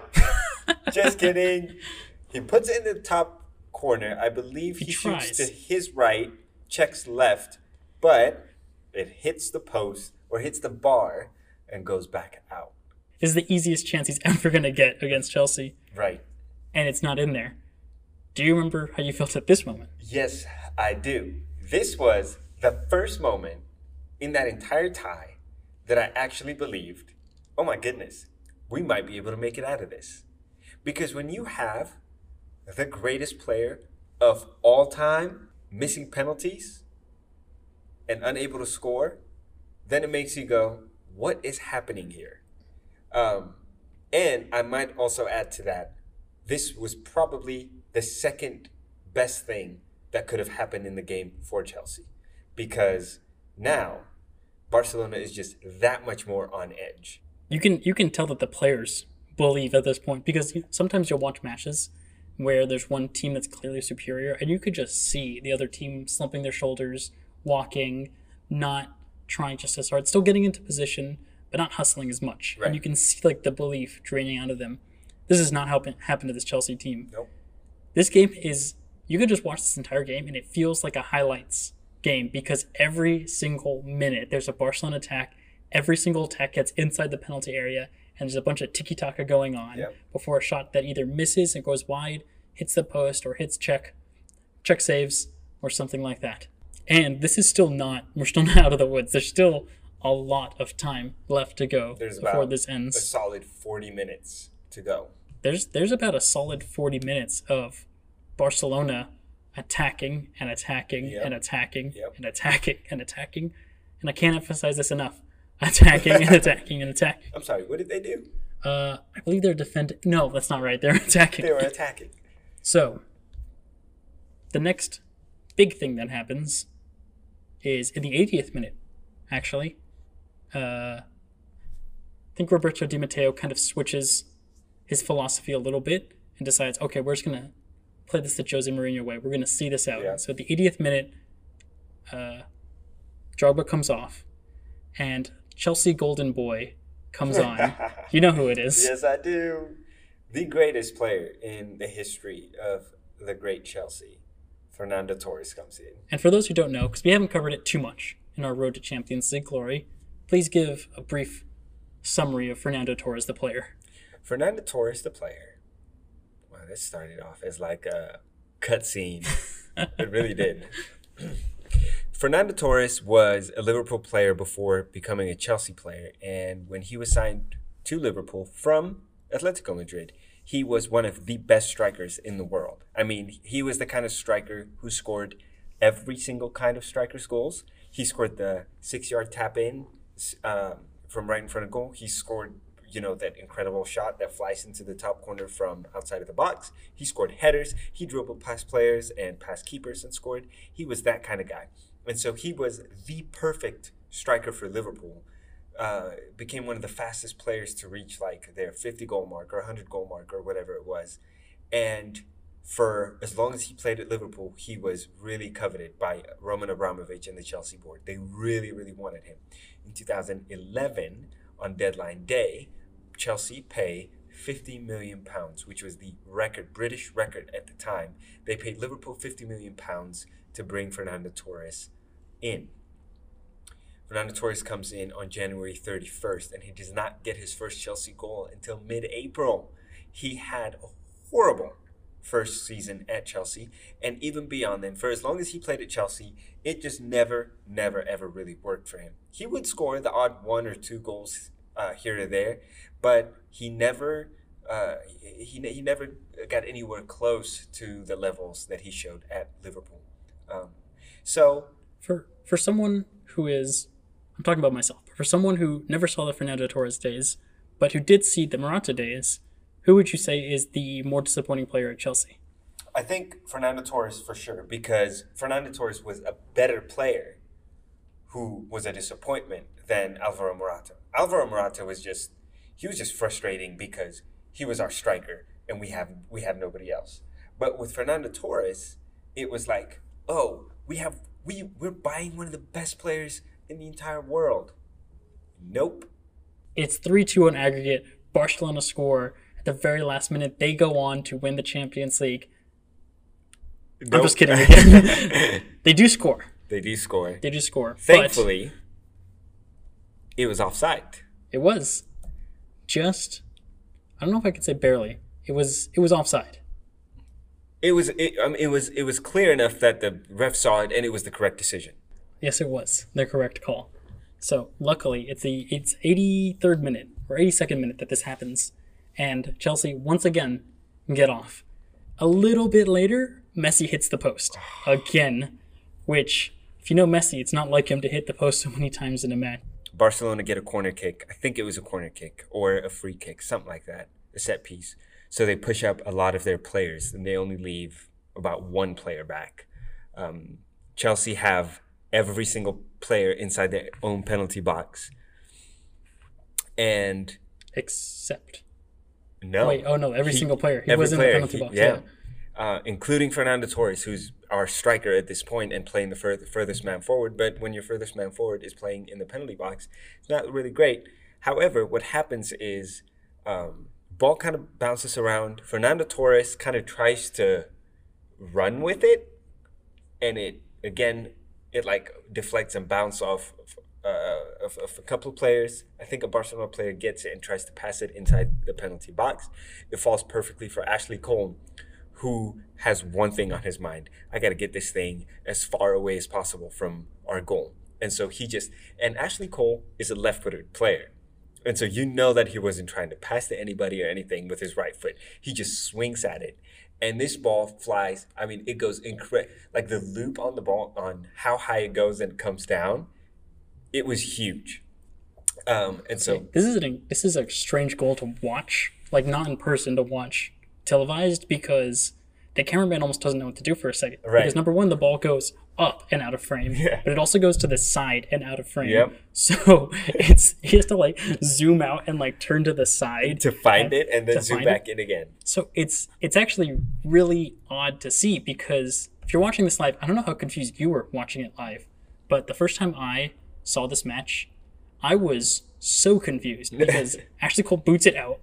[LAUGHS] Just kidding. He puts it in the top corner. I believe he, He shoots to his right, checks left, but it hits the post or hits the bar and goes back out. This is the easiest chance he's [LAUGHS] ever going to get against Chelsea, Right. and it's not in there. Do you remember how you felt at this moment? Yes, I do. This was the first moment in that entire tie that I actually believed, oh my goodness, we might be able to make it out of this. Because when you have the greatest player of all time missing penalties and unable to score, then it makes you go, what is happening here? Um, and I might also add to that, this was probably the second best thing that could have happened in the game for Chelsea because now Barcelona is just that much more on edge. You can you can tell that the players believe at this point because sometimes you'll watch matches where there's one team that's clearly superior and you could just see the other team slumping their shoulders, walking, not trying just as hard, still getting into position, but not hustling as much. Right. And you can see like the belief draining out of them. This is not it happened to this Chelsea team. Nope. This game is you could just watch this entire game and it feels like a highlights game because every single minute there's a Barcelona attack. Every single attack gets inside the penalty area, and there's a bunch of tiki taka going on Yep. before a shot that either misses and goes wide, hits the post, or hits Cech, Cech saves, or something like that. And this is still not, we're still [LAUGHS] not out of the woods. There's still a lot of time left to go There's before about this a solid 40 minutes to go. There's there's about a solid 40 minutes of Barcelona attacking and attacking Yep. and attacking Yep. and attacking and attacking. And I can't emphasize this enough. [LAUGHS] Attacking and attacking and attacking. I'm sorry, what did they do? Uh, I believe they're defending. No, that's not right. They're [LAUGHS] attacking. They were attacking. So, the next big thing that happens is in the 80th minute, actually. Uh, I think Roberto Di Matteo kind of switches his philosophy a little bit and decides, okay, we're just going to play this the Jose Mourinho way. We're going to see this out. Yeah. So, at the 80th minute, uh, Drogba comes off, and Chelsea Golden Boy comes on. [LAUGHS] you know who it is. Yes, I do. The greatest player in the history of the great Chelsea, Fernando Torres, comes in. And for those who don't know, because we haven't covered it too much in our Road to Champions League glory, please give a brief summary of Fernando Torres, the player. Fernando Torres, the player. This started off as like a cutscene. it [LAUGHS] really did. [CLEARS THROAT] Fernando Torres was a Liverpool player before becoming a Chelsea player, and when he was signed to Liverpool from Atletico Madrid, he was one of the best strikers in the world. I mean, he was the kind of striker who scored every single kind of striker's goals. He scored the six-yard tap in um, from right in front of goal. He scored, you know, that incredible shot that flies into the top corner from outside of the box. He scored headers. He dribbled past players and past keepers and scored. He was that kind of guy. And so he was the perfect striker for Liverpool. Uh, became one of the fastest players to reach like their 50 goal mark or 100 goal mark or whatever it was. And for as long as he played at Liverpool, he was really coveted by Roman Abramovich and the Chelsea board. They really, really wanted him. In 2011, on deadline day, Chelsea pay 50 million pounds, which was the record, British record at the time. They paid Liverpool 50 million pounds to bring Fernando Torres in. Fernando Torres comes in on January 31st, and he does not get his first Chelsea goal until mid April. He had a horrible first season at Chelsea, and even beyond then, for as long as he played at Chelsea, it just never, never, ever really worked for him. He would score the odd one or two goals uh, here or there, but he never. Uh, he, he never got anywhere close to the levels that he showed at Liverpool. Um, so For for someone who is, I'm talking about myself. But for someone who never saw the Fernando Torres days, but who did see the Morata days, who would you say is the more disappointing player at Chelsea? I think Fernando Torres for sure because Fernando Torres was a better player who was a disappointment than Alvaro Morata. Alvaro Morata was just he was just frustrating because he was our striker and we have we had nobody else. But with Fernando Torres, it was like, "Oh, we have we we're buying one of the best players in the entire world." Nope. It's 3 2 on aggregate. Barcelona score at the very last minute. They go on to win the Champions League. I'm just kidding again. [LAUGHS] they do score. they do score. They do score. Thankfully, it was offside. it was just, I don't know if I could say barely. It was it was offside. It was it, um, it was it was clear enough that the ref saw it and it was the correct decision. Yes, it was the correct call. So luckily, it's the it's 83rd minute or 82nd minute that this happens, and Chelsea once again get off. A little bit later, Messi hits the post [SIGHS] again, which if you know Messi, it's not like him to hit the post so many times in a match. Barcelona get a corner kick. I think it was a corner kick or a free kick, something like that, a set piece. So they push up a lot of their players, and they only leave about one player back. Um, Chelsea have every single player inside their own penalty box, and Except no, wait, oh no, every He- single player he was in the player, penalty he- box. Yeah. Uh, including Fernando Torres, who's our striker at this point and playing the fur- furthest man forward. But when your furthest man forward is playing in the penalty box, it's not really great. However, what happens is um, ball kind of bounces around. Fernando Torres kind of tries to run with it, and it again it like deflects and bounces off uh, of, of a couple of players. I think a Barcelona player gets it and tries to pass it inside the penalty box. It falls perfectly for Ashley Cole, who has one thing on his mind: I got to get this thing as far away as possible from our goal. And so he just and Ashley Cole is a left-footed player. And so you know that he wasn't trying to pass to anybody or anything with his right foot. He just swings at it. And this ball flies. I mean, it goes incredible. Like the loop on the ball, on how high it goes and comes down, it was huge. Um, and so this is an this is a strange goal to watch, like not in person to watch televised because the cameraman almost doesn't know what to do for a second. Right. Because number one, the ball goes up and out of frame, Yeah. but it also goes to the side and out of frame. Yep. So [LAUGHS] it's he has to like zoom out and like turn to the side to find it and then zoom back in again. So it's it's actually really odd to see because if you're watching this live, I don't know how confused you were watching it live, but the first time I saw this match, I was so confused [LAUGHS] because Ashley Cole boots it out.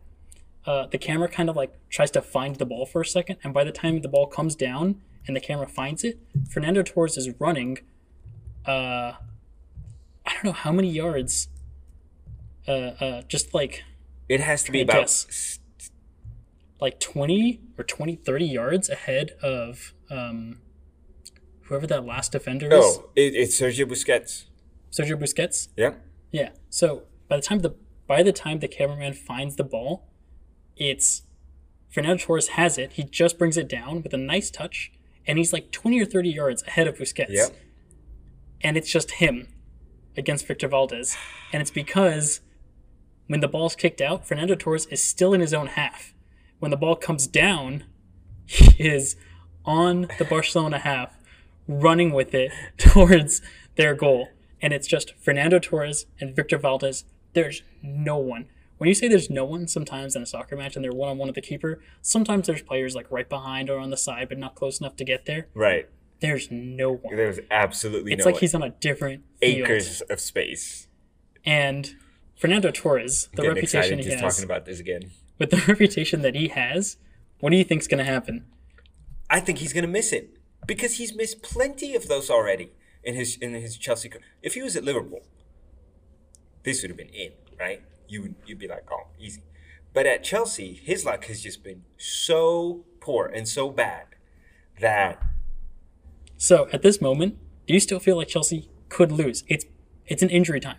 Uh, the camera kind of like tries to find the ball for a second, and by the time the ball comes down and the camera finds it, Fernando Torres is running. Uh, I don't know how many yards. Uh, uh, just like It has to be about guess. like 20 or 20 30 yards ahead of um, whoever that last defender is Oh, it, it's Sergio Busquets. sergio busquets Yeah, yeah so by the time the by the time the cameraman finds the ball it's fernando torres has it. He just brings it down with a nice touch and he's like 20 or 30 yards ahead of busquets. Yep. and it's just him against victor valdés. And it's because when the ball's kicked out fernando torres is still in his own half. When the ball comes down [LAUGHS] he is on the barcelona half running with it [LAUGHS] towards their goal. And it's just fernando torres and victor valdés. There's no one when you say there's no one sometimes in a soccer match and they're one-on-one with the keeper sometimes there's players like right behind or on the side but not close enough to get there right. there's no one There was absolutely it's no like one. he's on a different field. acres of space. And Fernando Torres, the reputation he has, talking about this again. with the [LAUGHS] reputation that he has, what do you think's going to happen? I think he's gonna miss it because he's missed plenty of those already in his in his Chelsea. career. If he was at Liverpool, this would have been in right. You would you'd be like, oh, easy. But at Chelsea, his luck has just been so poor and so bad that So at this moment, do you still feel like Chelsea could lose? It's it's an injury time,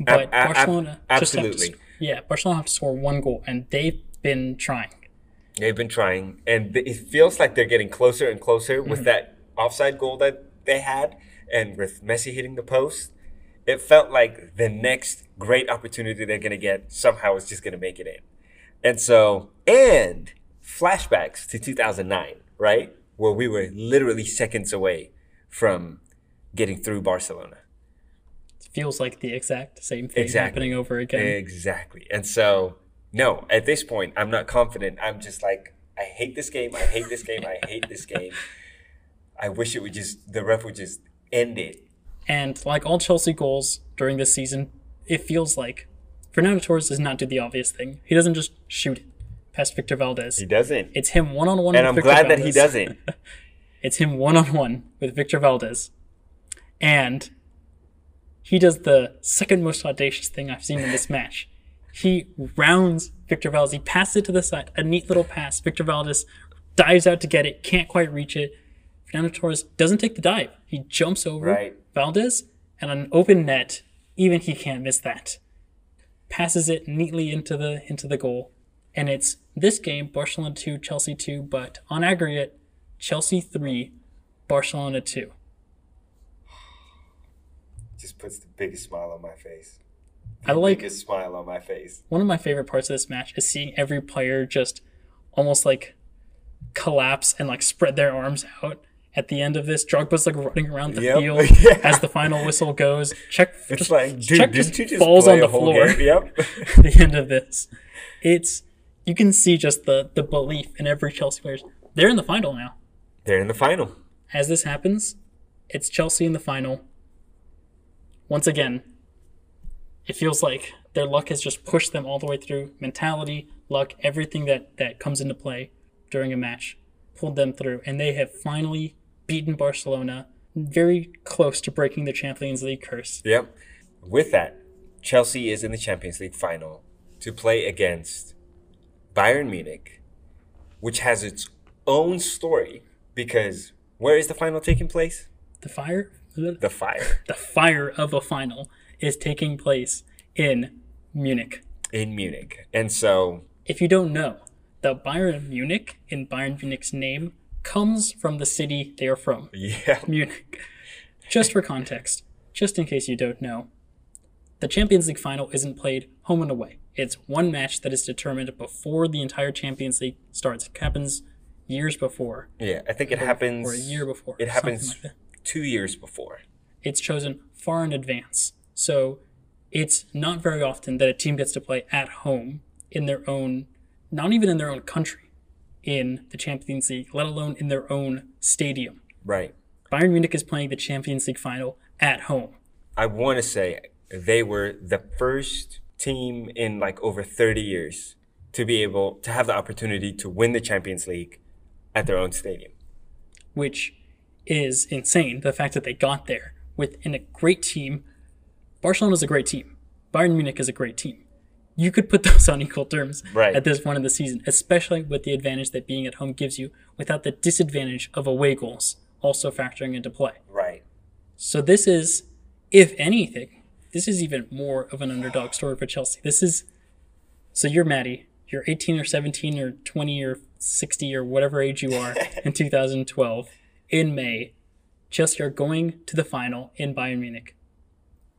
but Ab- ab- Barcelona just have to, absolutely. yeah, Barcelona have to score one goal, and they've been trying. they've been trying, and it feels like they're getting closer and closer with mm-hmm. that offside goal that they had, and with Messi hitting the post. It felt like the next great opportunity they're gonna get somehow is just gonna make it in, and so and flashbacks to 2009, right, where we were literally seconds away from getting through Barcelona. It feels like the exact same thing Exactly. happening over again. Exactly. And so, no, at this point, I'm not confident. I'm just like, I hate this game. I hate this game. I hate this game. [LAUGHS] I wish it would just, the ref would just end it. And like all Chelsea goals during this season, it feels like Fernando Torres does not do the obvious thing. He doesn't just shoot it past Victor Valdés. He doesn't. It's him one on one. and I'm glad that he doesn't. [LAUGHS] It's him one on one with Victor Valdés, and he does the second most audacious thing I've seen in this match. He rounds Victor Valdés. He passes it to the side, a neat little pass. Victor Valdés dives out to get it, can't quite reach it. Fernando Torres doesn't take the dive. He jumps over Right. Valdés, and on an open net, even he can't miss that. Passes it neatly into the into the goal, and it's this game Barcelona two, Chelsea two, but on aggregate, Chelsea three, Barcelona two. Just puts the biggest smile on my face. I like biggest smile on my face. one of my favorite parts of this match is seeing every player just almost like collapse and like spread their arms out. At the end of this, Drogba's like running around the Yep. field [LAUGHS] Yeah. as the final whistle goes. Cech It's just, like, dude, Cech just just falls on the floor. game? Yep. [LAUGHS] at the end of this. It's you can see just the the belief in every Chelsea player. They're in the final now. They're in the final. As this happens, it's Chelsea in the final. Once again, it feels like their luck has just pushed them all the way through. Mentality, luck, everything that that comes into play during a match. pulled them through, and they have finally beaten Barcelona, very close to breaking the Champions League curse. Yep. With that, Chelsea is in the Champions League final to play against Bayern Munich, which has its own story because where is the final taking place? The fire, The fire [LAUGHS] the fire of a final is taking place in Munich. in Munich. And so, If you don't know, the Bayern Munich in Bayern Munich's name comes from the city they are from, yeah. Munich. Just for context, just in case you don't know, the Champions League final isn't played home and away. It's one match that is determined before the entire Champions League starts. It happens years before, Yeah, I think it happens or a year before. It happens like two years before. it's chosen far in advance. So it's not very often that a team gets to play at home in their own, not even in their own country, in the Champions League, let alone in their own stadium. Right. Bayern Munich is playing the Champions League final at home. I want to say they were the first team in like over 30 years to be able to have the opportunity to win the Champions League at their own stadium. which is insane. The fact that they got there within a great team. Barcelona's a great team. Bayern Munich is a great team. You could put [LAUGHS] those on equal terms Right. at this point in the season, especially with the advantage that being at home gives you without the disadvantage of away goals also factoring into play. Right. So this is, if anything, this is even more of an underdog story for Chelsea. This is, so you're Maddie, you're 18 or 17 or 20 or 60 or whatever age you are [LAUGHS] in 2012 in May. Chelsea are going to the final in Bayern Munich.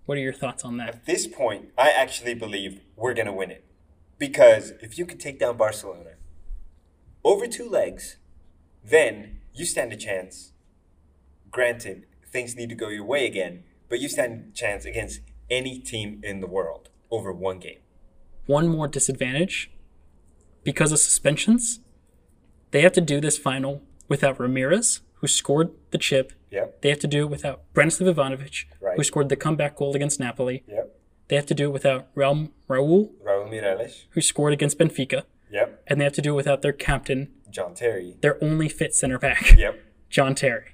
What are your thoughts on that? At this point, I actually believe we're going to win it. Because if you can take down Barcelona over two legs, then you stand a chance. Granted, things need to go your way again, but you stand a chance against any team in the world over one game. One more disadvantage because of suspensions. They have to do this final without Ramires, who scored the chip. Yep. They have to do it without Branislav Ivanovic, who scored the comeback goal against Napoli. Yep. They have to do it without Raul, Raul Raul Meireles. who scored against Benfica. Yep. And they have to do it without their captain, John Terry. their only fit center back, Yep. [LAUGHS] John Terry.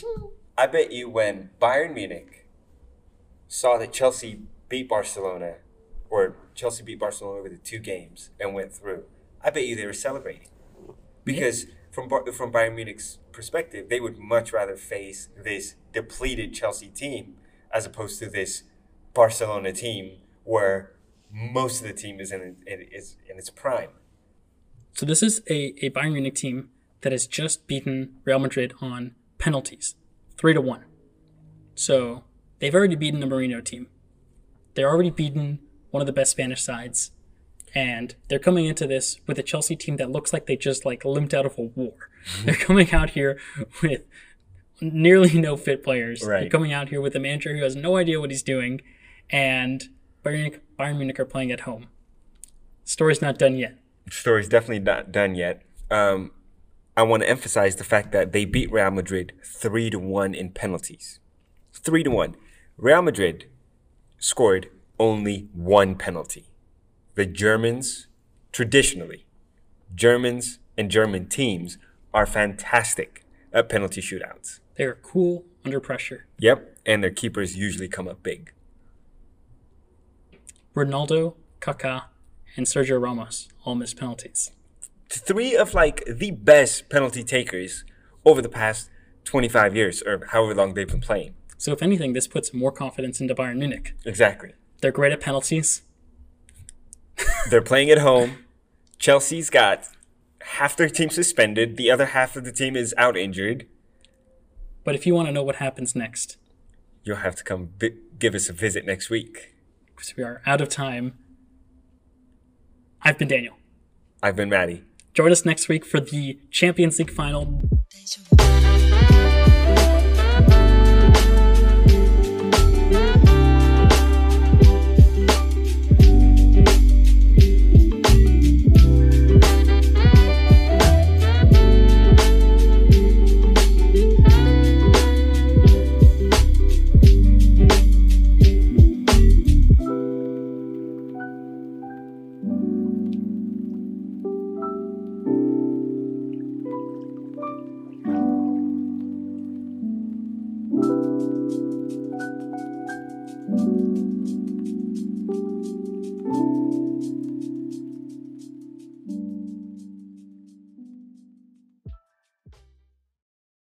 [LAUGHS] I bet you when Bayern Munich saw that Chelsea beat Barcelona, or Chelsea beat Barcelona with the two games and went through, I bet you they were celebrating. Because from from Bayern Munich's perspective, they would much rather face this depleted Chelsea team as opposed to this Barcelona team where most of the team is in, in, is in its prime. So this is a, a Bayern Munich team that has just beaten Real Madrid on penalties, three to one. So they've already beaten the Mourinho team. They're already beaten one of the best Spanish sides, and they're coming into this with a Chelsea team that looks like they just like limped out of a war. [LAUGHS] They're coming out here with nearly no fit players. They're coming out here with a manager who has no idea what he's doing, and Bayern Munich, Bayern Munich are playing at home. Story's not done yet. story's definitely not done yet. Um, I want to emphasize the fact that they beat Real Madrid three to one in penalties. Three to one. Real Madrid scored only one penalty. The Germans, traditionally, Germans and German teams are fantastic at penalty shootouts. They are cool under pressure. Yep, and their keepers usually come up big. Ronaldo, Kaká, and Sergio Ramos all missed penalties. Three of like the best penalty takers over the past 25 years or however long they've been playing. So if anything, this puts more confidence into Bayern Munich. Exactly. They're great at penalties. They're playing at home. Chelsea's got half their team suspended, the other half of the team is out injured. But if you want to know what happens next, You'll have to come vi- give us a visit next week. because we are out of time, I've been Daniel. I've been Maddie. Join us next week for the Champions League final.